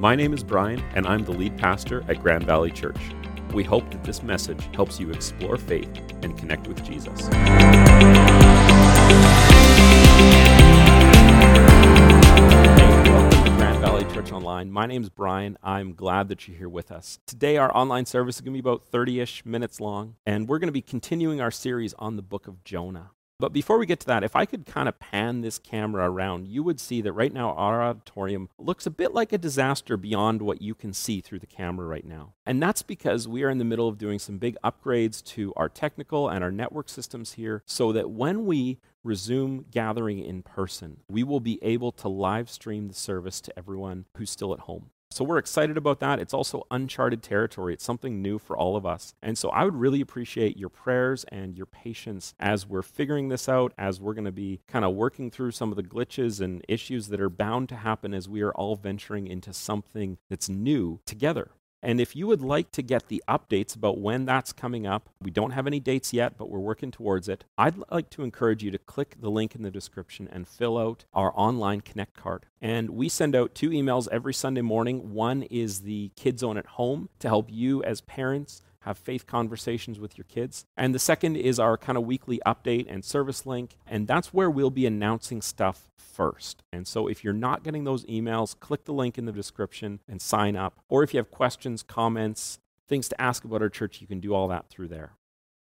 My name is Brian, and I'm the lead pastor at Grand Valley Church. We hope that this message helps you explore faith and connect with Jesus. Welcome to Grand Valley Church Online. My name is Brian. I'm glad that you're here with us. Today, our online service is going to be about 30 ish minutes long, and we're going to be continuing our series on the book of Jonah. But before we get to that, if I could kind of pan this camera around, you would see that right now our auditorium looks a bit like a disaster beyond what you can see through the camera right now. And that's because we are in the middle of doing some big upgrades to our technical and our network systems here so that when we resume gathering in person, we will be able to live stream the service to everyone who's still at home. So we're excited about that. It's also uncharted territory. It's something new for all of us. And so I would really appreciate your prayers and your patience as we're figuring this out, as we're going to be kind of working through some of the glitches and issues that are bound to happen as we are all venturing into something that's new together. And if you would like to get the updates about when that's coming up, we don't have any dates yet, but we're working towards it. I'd like to encourage you to click the link in the description and fill out our online Connect card. And we send out two emails every Sunday morning. One is the Kids Zone at Home to help you as parents have faith conversations with your kids. And the second is our kind of weekly update and service link. And that's where we'll be announcing stuff first. And so if you're not getting those emails, click the link in the description and sign up. Or if you have questions, comments, things to ask about our church, you can do all that through there.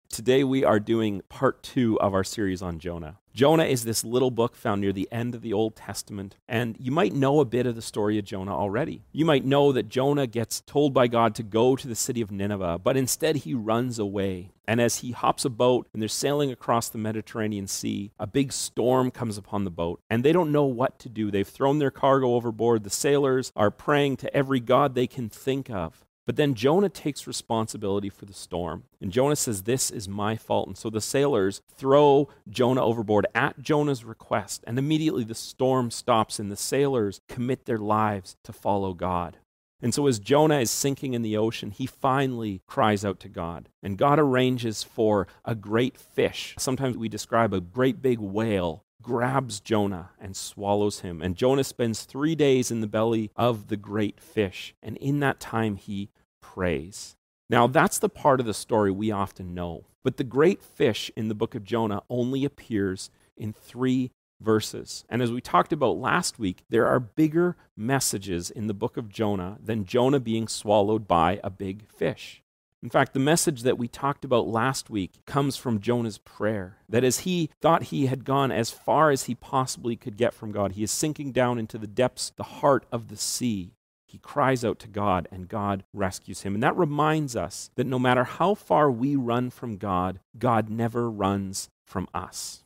Today we are doing part two of our series on Jonah. Jonah is this little book found near the end of the Old Testament, and you might know a bit of the story of Jonah already. You might know that Jonah gets told by God to go to the city of Nineveh, but instead he runs away. And as he hops a boat and they're sailing across the Mediterranean Sea, a big storm comes upon the boat, and they don't know what to do. They've thrown their cargo overboard. The sailors are praying to every god they can think of. But then Jonah takes responsibility for the storm. And Jonah says, This is my fault. And so the sailors throw Jonah overboard at Jonah's request. And immediately the storm stops, and the sailors commit their lives to follow God. And so, as Jonah is sinking in the ocean, he finally cries out to God. And God arranges for a great fish. Sometimes we describe a great big whale grabs Jonah and swallows him. And Jonah spends three days in the belly of the great fish. And in that time, he praise. Now, that's the part of the story we often know. But the great fish in the book of Jonah only appears in three verses. And as we talked about last week, there are bigger messages in the book of Jonah than Jonah being swallowed by a big fish. In fact, the message that we talked about last week comes from Jonah's prayer. That as he thought he had gone as far as he possibly could get from God, he is sinking down into the depths, the heart of the sea. He cries out to God, and God rescues him. And that reminds us that no matter how far we run from God, God never runs from us.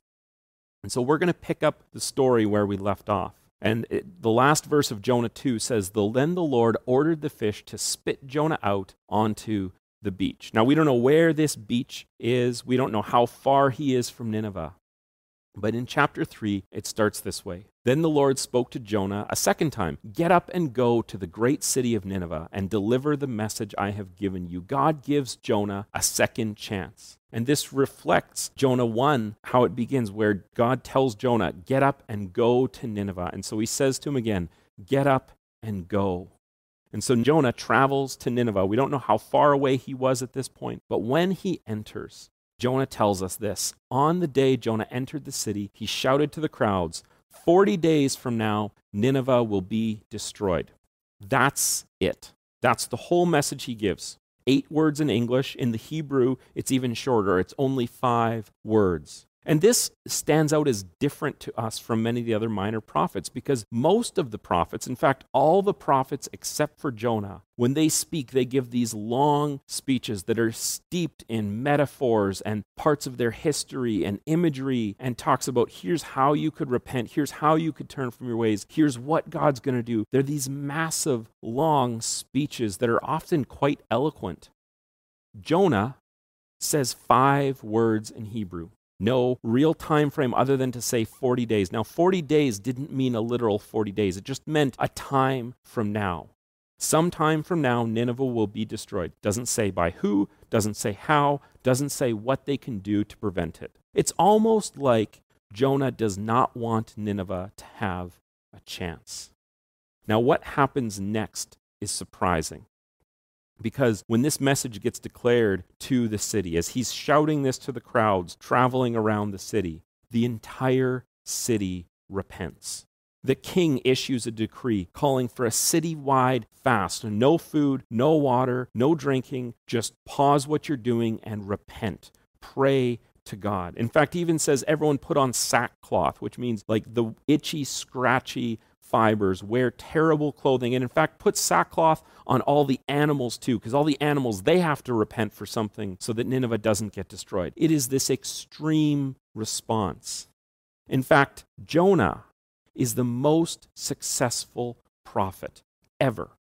And so we're going to pick up the story where we left off. And it, the last verse of Jonah 2 says, Then the Lord ordered the fish to spit Jonah out onto the beach. Now, we don't know where this beach is, we don't know how far he is from Nineveh. But in chapter 3, it starts this way Then the Lord spoke to Jonah a second time Get up and go to the great city of Nineveh and deliver the message I have given you. God gives Jonah a second chance. And this reflects Jonah 1, how it begins, where God tells Jonah, Get up and go to Nineveh. And so he says to him again, Get up and go. And so Jonah travels to Nineveh. We don't know how far away he was at this point, but when he enters, Jonah tells us this. On the day Jonah entered the city, he shouted to the crowds, 40 days from now, Nineveh will be destroyed. That's it. That's the whole message he gives. Eight words in English. In the Hebrew, it's even shorter. It's only five words. And this stands out as different to us from many of the other minor prophets because most of the prophets, in fact, all the prophets except for Jonah, when they speak, they give these long speeches that are steeped in metaphors and parts of their history and imagery and talks about here's how you could repent, here's how you could turn from your ways, here's what God's going to do. They're these massive, long speeches that are often quite eloquent. Jonah says five words in Hebrew no real time frame other than to say 40 days. Now, 40 days didn't mean a literal 40 days, it just meant a time from now. Sometime from now, Nineveh will be destroyed. Doesn't say by who, doesn't say how, doesn't say what they can do to prevent it. It's almost like Jonah does not want Nineveh to have a chance. Now, what happens next is surprising. Because when this message gets declared to the city, as he's shouting this to the crowds traveling around the city, the entire city repents. The king issues a decree calling for a citywide fast no food, no water, no drinking. Just pause what you're doing and repent. Pray to God. In fact, he even says everyone put on sackcloth, which means like the itchy, scratchy fibers, wear terrible clothing, and in fact, put sackcloth on all the animals too, because all the animals, they have to repent for something so that Nineveh doesn't get destroyed. It is this extreme response. In fact, Jonah is the most successful prophet ever.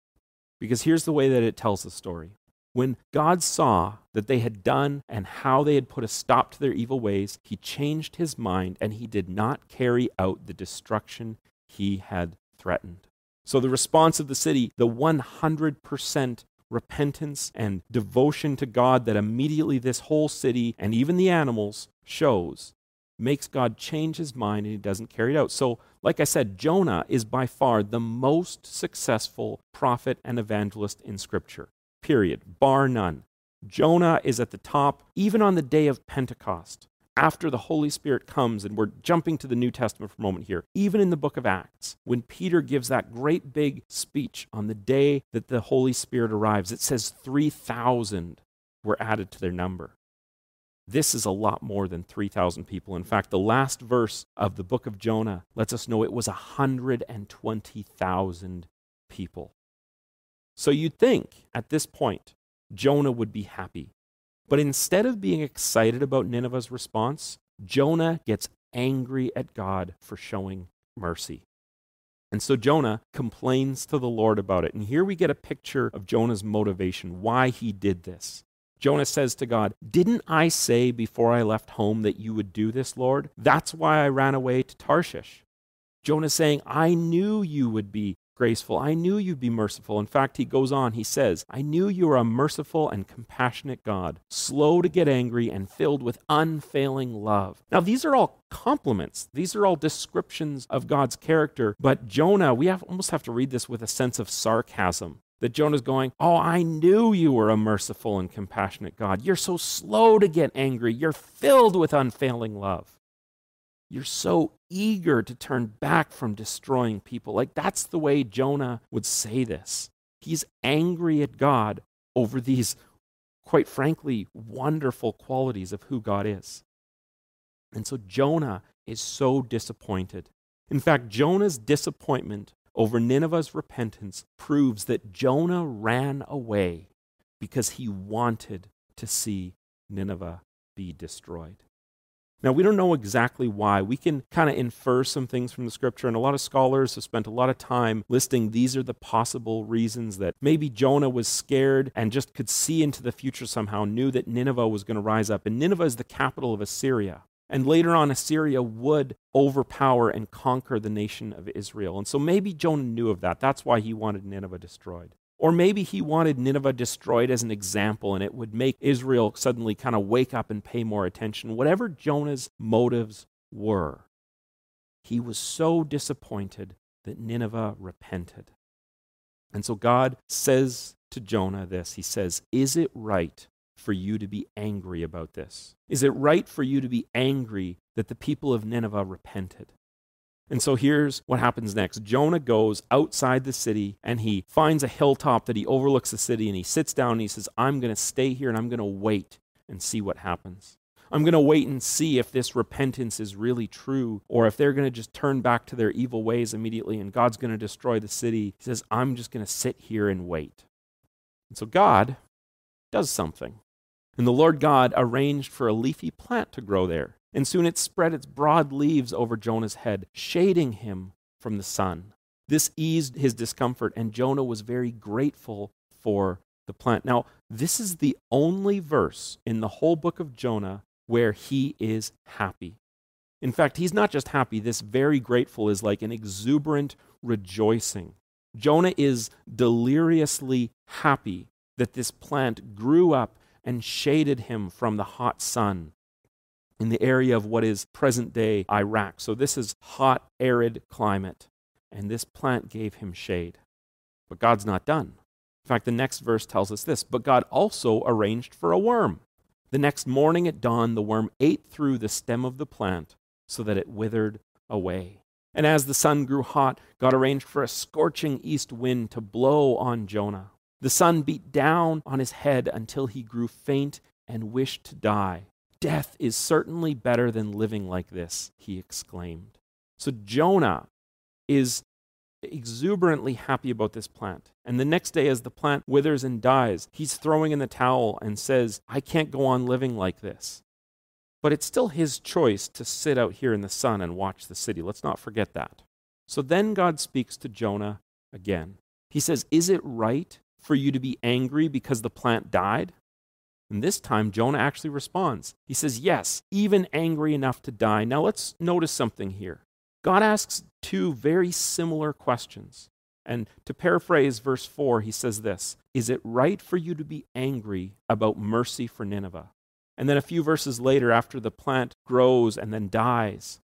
Because here's the way that it tells the story. When God saw that they had done and how they had put a stop to their evil ways, he changed his mind and he did not carry out the destruction he had threatened. So, the response of the city, the 100% repentance and devotion to God that immediately this whole city and even the animals shows, makes God change his mind and he doesn't carry it out. So, like I said, Jonah is by far the most successful prophet and evangelist in Scripture, period, bar none. Jonah is at the top, even on the day of Pentecost after the Holy Spirit comes, and we're jumping to the New Testament for a moment here, even in the book of Acts, when Peter gives that great big speech on the day that the Holy Spirit arrives, it says 3,000 were added to their number. This is a lot more than 3,000 people. In fact, the last verse of the book of Jonah lets us know it was 120,000 people. So you'd think at this point, Jonah would be happy. But instead of being excited about Nineveh's response, Jonah gets angry at God for showing mercy. And so Jonah complains to the Lord about it. And here we get a picture of Jonah's motivation, why he did this. Jonah says to God, Didn't I say before I left home that you would do this, Lord? That's why I ran away to Tarshish. Jonah saying, I knew you would be graceful. I knew you'd be merciful. In fact, he goes on, he says, I knew you were a merciful and compassionate God, slow to get angry and filled with unfailing love. Now, these are all compliments. These are all descriptions of God's character. But Jonah, we have, almost have to read this with a sense of sarcasm. That Jonah's going, Oh, I knew you were a merciful and compassionate God. You're so slow to get angry. You're filled with unfailing love. You're so eager to turn back from destroying people. Like that's the way Jonah would say this. He's angry at God over these, quite frankly, wonderful qualities of who God is. And so Jonah is so disappointed. In fact, Jonah's disappointment over Nineveh's repentance proves that Jonah ran away because he wanted to see Nineveh be destroyed. Now, we don't know exactly why. We can kind of infer some things from the scripture, and a lot of scholars have spent a lot of time listing these are the possible reasons that maybe Jonah was scared and just could see into the future somehow, knew that Nineveh was going to rise up. And Nineveh is the capital of Assyria. And later on, Assyria would overpower and conquer the nation of Israel. And so maybe Jonah knew of that. That's why he wanted Nineveh destroyed. Or maybe he wanted Nineveh destroyed as an example and it would make Israel suddenly kind of wake up and pay more attention. Whatever Jonah's motives were, he was so disappointed that Nineveh repented. And so God says to Jonah this He says, Is it right for you to be angry about this? Is it right for you to be angry that the people of Nineveh repented? And so here's what happens next Jonah goes outside the city and he finds a hilltop that he overlooks the city and he sits down and he says, I'm going to stay here and I'm going to wait and see what happens. I'm going to wait and see if this repentance is really true or if they're going to just turn back to their evil ways immediately and God's going to destroy the city. He says, I'm just going to sit here and wait. And so God does something. And the Lord God arranged for a leafy plant to grow there and soon it spread its broad leaves over Jonah's head, shading him from the sun. This eased his discomfort, and Jonah was very grateful for the plant. Now, this is the only verse in the whole book of Jonah where he is happy. In fact, he's not just happy, this very grateful is like an exuberant rejoicing. Jonah is deliriously happy that this plant grew up and shaded him from the hot sun in the area of what is present day Iraq. So this is hot, arid climate. And this plant gave him shade. But God's not done. In fact, the next verse tells us this But God also arranged for a worm. The next morning at dawn, the worm ate through the stem of the plant so that it withered away. And as the sun grew hot, God arranged for a scorching east wind to blow on Jonah. The sun beat down on his head until he grew faint and wished to die. Death is certainly better than living like this, he exclaimed. So Jonah is exuberantly happy about this plant. And the next day, as the plant withers and dies, he's throwing in the towel and says, I can't go on living like this. But it's still his choice to sit out here in the sun and watch the city. Let's not forget that. So then God speaks to Jonah again. He says, Is it right for you to be angry because the plant died? And this time, Jonah actually responds. He says, Yes, even angry enough to die. Now let's notice something here. God asks two very similar questions. And to paraphrase verse 4, he says this Is it right for you to be angry about mercy for Nineveh? And then a few verses later, after the plant grows and then dies,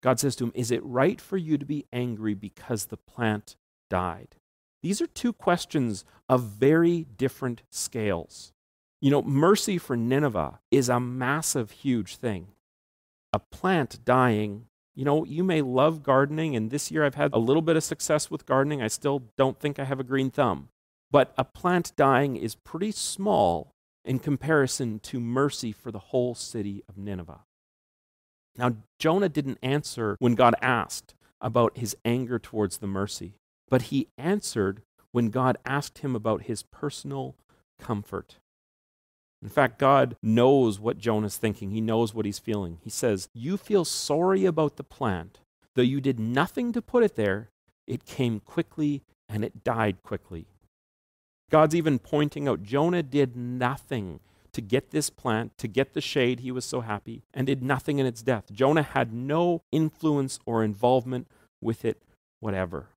God says to him, Is it right for you to be angry because the plant died? These are two questions of very different scales. You know, mercy for Nineveh is a massive, huge thing. A plant dying, you know, you may love gardening, and this year I've had a little bit of success with gardening. I still don't think I have a green thumb. But a plant dying is pretty small in comparison to mercy for the whole city of Nineveh. Now, Jonah didn't answer when God asked about his anger towards the mercy, but he answered when God asked him about his personal comfort. In fact, God knows what Jonah's thinking. He knows what he's feeling. He says, You feel sorry about the plant. Though you did nothing to put it there, it came quickly and it died quickly. God's even pointing out Jonah did nothing to get this plant, to get the shade. He was so happy, and did nothing in its death. Jonah had no influence or involvement with it, whatever.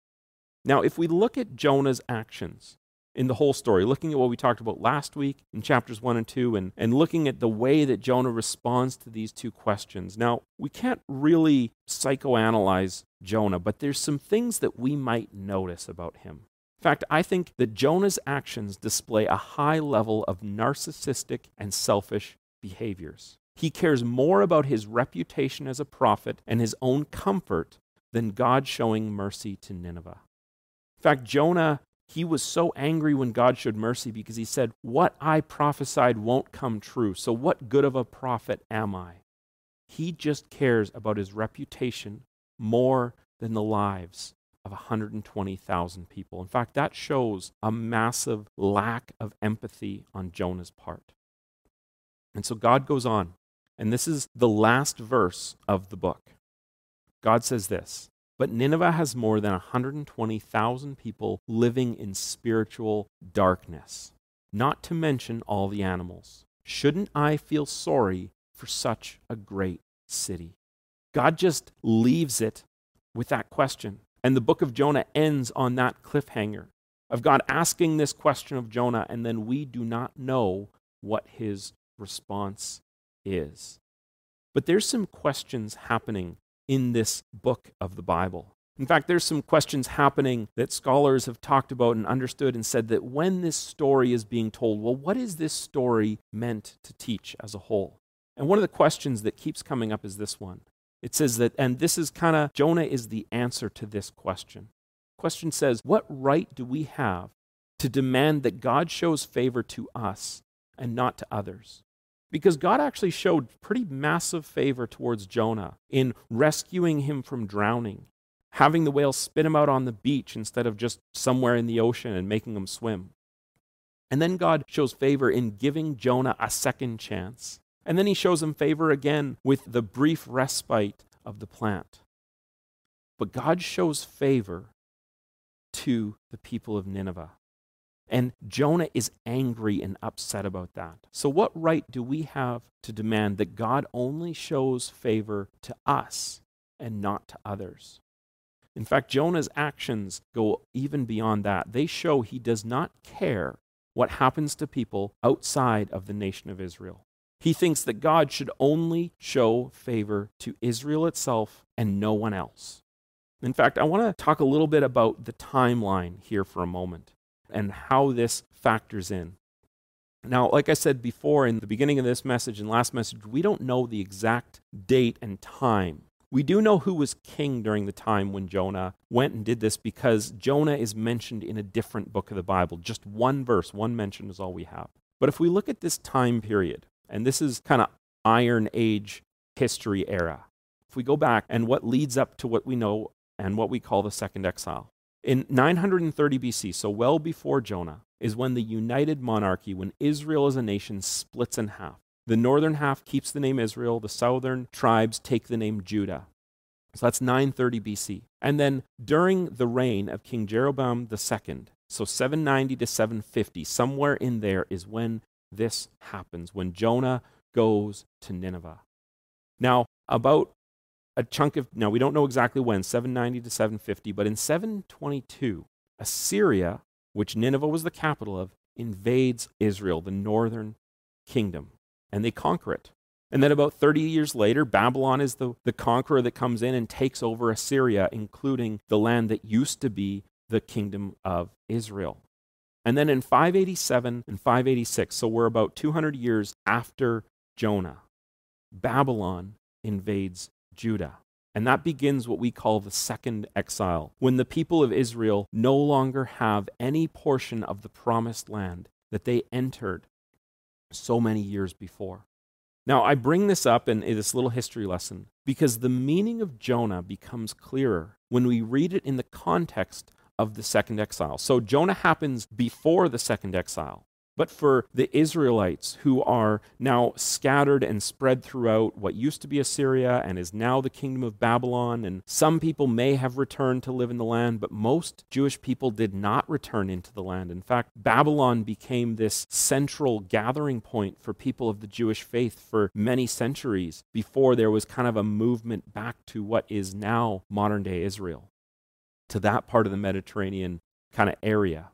Now, if we look at Jonah's actions in the whole story, looking at what we talked about last week in chapters 1 and 2, and, and looking at the way that Jonah responds to these two questions. Now, we can't really psychoanalyze Jonah, but there's some things that we might notice about him. In fact, I think that Jonah's actions display a high level of narcissistic and selfish behaviors. He cares more about his reputation as a prophet and his own comfort than God showing mercy to Nineveh. In fact, Jonah, he was so angry when God showed mercy because he said, What I prophesied won't come true, so what good of a prophet am I? He just cares about his reputation more than the lives of 120,000 people. In fact, that shows a massive lack of empathy on Jonah's part. And so God goes on, and this is the last verse of the book. God says this But Nineveh has more than 120,000 people living in spiritual darkness, not to mention all the animals. Shouldn't I feel sorry for such a great city? God just leaves it with that question. And the book of Jonah ends on that cliffhanger of God asking this question of Jonah, and then we do not know what his response is. But there's some questions happening in this book of the Bible. In fact, there's some questions happening that scholars have talked about and understood and said that when this story is being told, well, what is this story meant to teach as a whole? And one of the questions that keeps coming up is this one it says that, and this is kind of, Jonah is the answer to this question. Question says, What right do we have to demand that God shows favor to us and not to others? Because God actually showed pretty massive favor towards Jonah in rescuing him from drowning, having the whale spit him out on the beach instead of just somewhere in the ocean and making him swim. And then God shows favor in giving Jonah a second chance and then he shows him favor again with the brief respite of the plant. But God shows favor to the people of Nineveh. And Jonah is angry and upset about that. So, what right do we have to demand that God only shows favor to us and not to others? In fact, Jonah's actions go even beyond that. They show he does not care what happens to people outside of the nation of Israel. He thinks that God should only show favor to Israel itself and no one else. In fact, I want to talk a little bit about the timeline here for a moment and how this factors in. Now, like I said before in the beginning of this message and last message, we don't know the exact date and time. We do know who was king during the time when Jonah went and did this because Jonah is mentioned in a different book of the Bible. Just one verse, one mention is all we have. But if we look at this time period, and this is kind of Iron Age history era, if we go back and what leads up to what we know and what we call the Second Exile. In 930 BC, so well before Jonah, is when the united monarchy, when Israel as a nation splits in half. The northern half keeps the name Israel, the southern tribes take the name Judah. So that's 930 BC. And then during the reign of King Jeroboam II, so 790 to 750, somewhere in there is when this happens, when Jonah goes to Nineveh. Now, about a chunk of, now we don't know exactly when, 790 to 750, but in 722, Assyria, which Nineveh was the capital of, invades Israel, the northern kingdom, and they conquer it. And then about 30 years later, Babylon is the, the conqueror that comes in and takes over Assyria, including the land that used to be the kingdom of Israel. And then in 587 and 586, so we're about 200 years after Jonah, Babylon invades Judah. And that begins what we call the second exile, when the people of Israel no longer have any portion of the promised land that they entered so many years before. Now, I bring this up in this little history lesson because the meaning of Jonah becomes clearer when we read it in the context of the second exile. So, Jonah happens before the second exile. But for the Israelites who are now scattered and spread throughout what used to be Assyria and is now the kingdom of Babylon, and some people may have returned to live in the land, but most Jewish people did not return into the land. In fact, Babylon became this central gathering point for people of the Jewish faith for many centuries before there was kind of a movement back to what is now modern day Israel, to that part of the Mediterranean kind of area.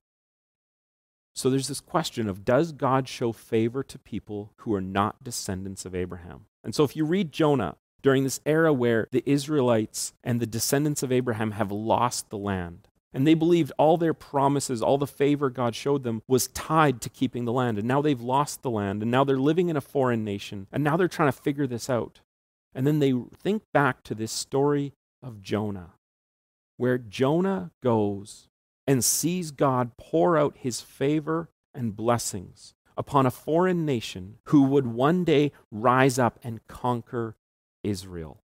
So there's this question of does God show favor to people who are not descendants of Abraham? And so if you read Jonah during this era where the Israelites and the descendants of Abraham have lost the land, and they believed all their promises, all the favor God showed them was tied to keeping the land. And now they've lost the land, and now they're living in a foreign nation, and now they're trying to figure this out. And then they think back to this story of Jonah, where Jonah goes and sees God pour out his favor and blessings upon a foreign nation who would one day rise up and conquer Israel.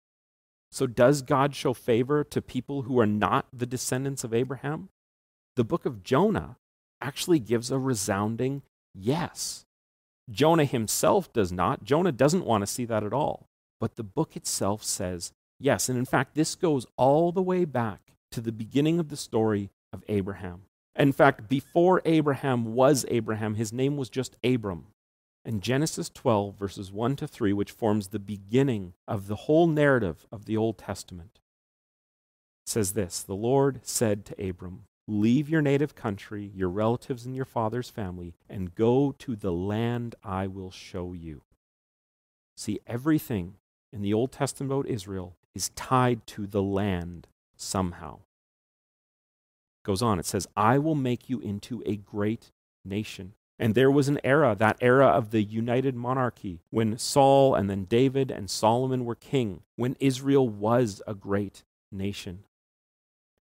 So, does God show favor to people who are not the descendants of Abraham? The book of Jonah actually gives a resounding yes. Jonah himself does not. Jonah doesn't want to see that at all. But the book itself says yes. And in fact, this goes all the way back to the beginning of the story of Abraham. In fact, before Abraham was Abraham, his name was just Abram. And Genesis 12, verses 1 to 3, which forms the beginning of the whole narrative of the Old Testament, says this The Lord said to Abram, Leave your native country, your relatives, and your father's family, and go to the land I will show you. See, everything in the Old Testament about Israel is tied to the land somehow goes on. It says, I will make you into a great nation. And there was an era, that era of the united monarchy, when Saul and then David and Solomon were king, when Israel was a great nation.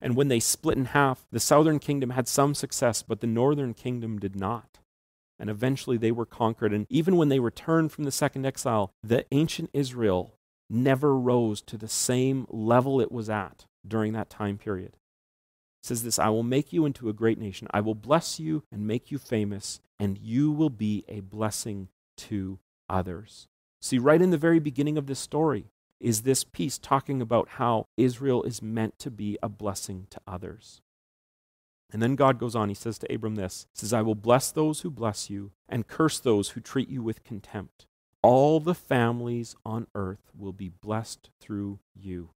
And when they split in half, the southern kingdom had some success, but the northern kingdom did not. And eventually they were conquered. And even when they returned from the second exile, the ancient Israel never rose to the same level it was at during that time period says this I will make you into a great nation. I will bless you and make you famous, and you will be a blessing to others. See, right in the very beginning of this story is this piece talking about how Israel is meant to be a blessing to others. And then God goes on, he says to Abram this he says, I will bless those who bless you and curse those who treat you with contempt. All the families on earth will be blessed through you.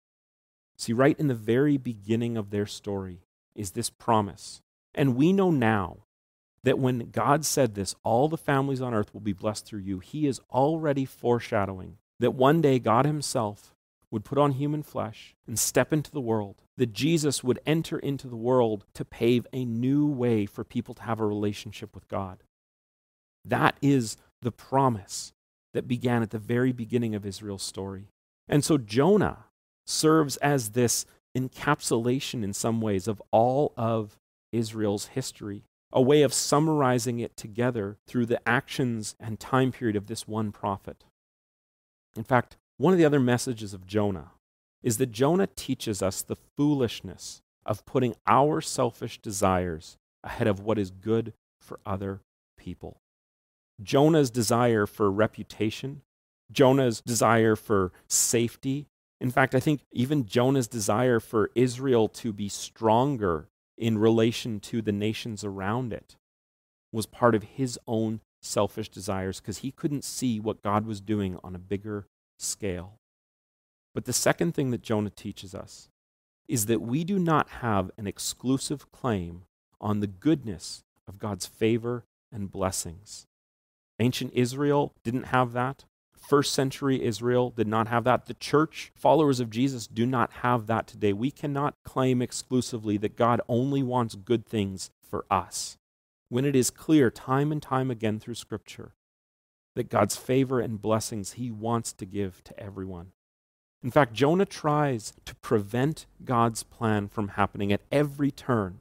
See, right in the very beginning of their story, is this promise. And we know now that when God said this, all the families on earth will be blessed through you, He is already foreshadowing that one day God Himself would put on human flesh and step into the world, that Jesus would enter into the world to pave a new way for people to have a relationship with God. That is the promise that began at the very beginning of Israel's story. And so Jonah serves as this encapsulation in some ways of all of Israel's history, a way of summarizing it together through the actions and time period of this one prophet. In fact, one of the other messages of Jonah is that Jonah teaches us the foolishness of putting our selfish desires ahead of what is good for other people. Jonah's desire for reputation, Jonah's desire for safety. In fact, I think even Jonah's desire for Israel to be stronger in relation to the nations around it was part of his own selfish desires because he couldn't see what God was doing on a bigger scale. But the second thing that Jonah teaches us is that we do not have an exclusive claim on the goodness of God's favor and blessings. Ancient Israel didn't have that. First century Israel did not have that. The church, followers of Jesus, do not have that today. We cannot claim exclusively that God only wants good things for us. When it is clear time and time again through Scripture that God's favor and blessings he wants to give to everyone. In fact, Jonah tries to prevent God's plan from happening at every turn.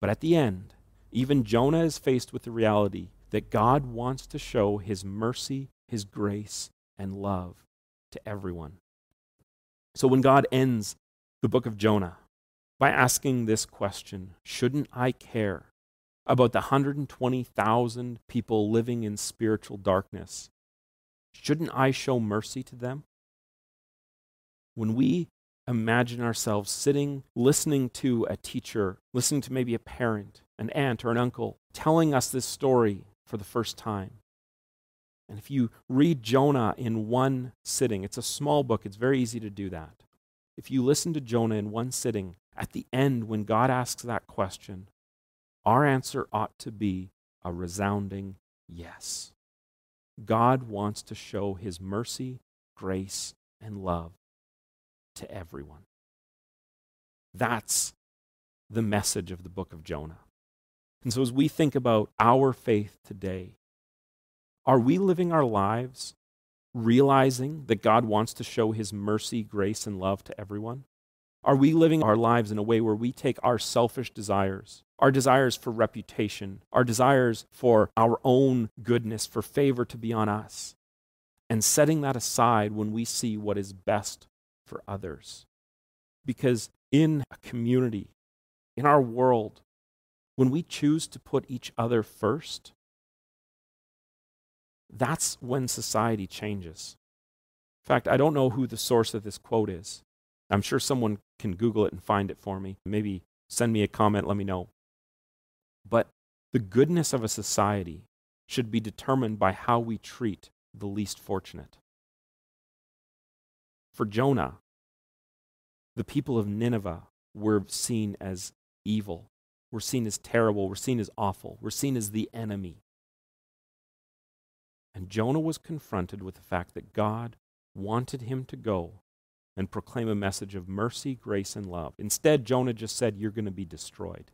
But at the end, even Jonah is faced with the reality that God wants to show his mercy, his grace, and love to everyone. So when God ends the book of Jonah by asking this question Shouldn't I care about the 120,000 people living in spiritual darkness? Shouldn't I show mercy to them? When we imagine ourselves sitting, listening to a teacher, listening to maybe a parent, an aunt, or an uncle telling us this story for the first time. And if you read Jonah in one sitting, it's a small book, it's very easy to do that. If you listen to Jonah in one sitting, at the end, when God asks that question, our answer ought to be a resounding yes. God wants to show his mercy, grace, and love to everyone. That's the message of the book of Jonah. And so, as we think about our faith today, are we living our lives realizing that God wants to show his mercy, grace, and love to everyone? Are we living our lives in a way where we take our selfish desires, our desires for reputation, our desires for our own goodness, for favor to be on us, and setting that aside when we see what is best for others? Because in a community, in our world, when we choose to put each other first, that's when society changes. In fact, I don't know who the source of this quote is. I'm sure someone can Google it and find it for me. Maybe send me a comment, let me know. But the goodness of a society should be determined by how we treat the least fortunate. For Jonah, the people of Nineveh were seen as evil we're seen as terrible, we're seen as awful, we're seen as the enemy. And Jonah was confronted with the fact that God wanted him to go and proclaim a message of mercy, grace, and love. Instead, Jonah just said, You're going to be destroyed.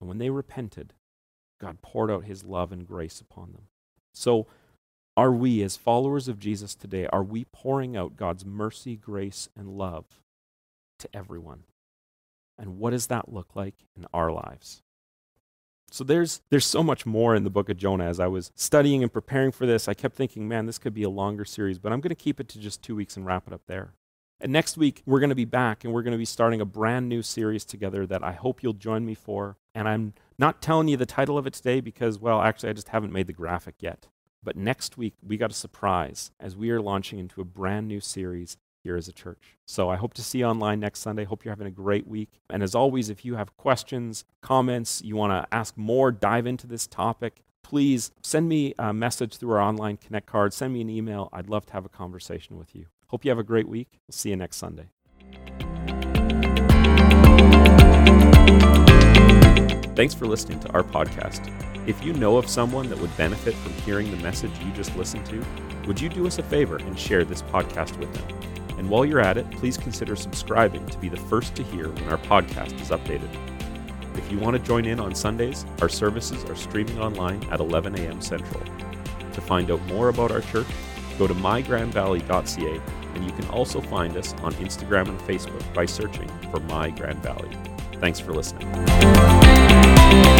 And when they repented, God poured out his love and grace upon them. So, are we, as followers of Jesus today, are we pouring out God's mercy, grace, and love to everyone? And what does that look like in our lives? So there's there's so much more in the book of Jonah. As I was studying and preparing for this, I kept thinking, man, this could be a longer series, but I'm going to keep it to just two weeks and wrap it up there. And next week we're going to be back and we're going to be starting a brand new series together that I hope you'll join me for. And I'm not telling you the title of it today because, well, actually, I just haven't made the graphic yet. But next week we got a surprise as we are launching into a brand new series here as a church. So I hope to see you online next Sunday. Hope you're having a great week. And as always, if you have questions, comments, you want to ask more, dive into this topic, please send me a message through our online Connect card. Send me an email. I'd love to have a conversation with you. Hope you have a great week. We'll see you next Sunday. Thanks for listening to our podcast. If you know of someone that would benefit from hearing the message you just listened to, would you do us a favor and share this podcast with them? And while you're at it, please consider subscribing to be the first to hear when our podcast is updated. If you want to join in on Sundays, our services are streaming online at 11 a.m. Central. To find out more about our church, go to mygrandvalley.ca and you can also find us on Instagram and Facebook by searching for My Grand Valley. Thanks for listening. Thank you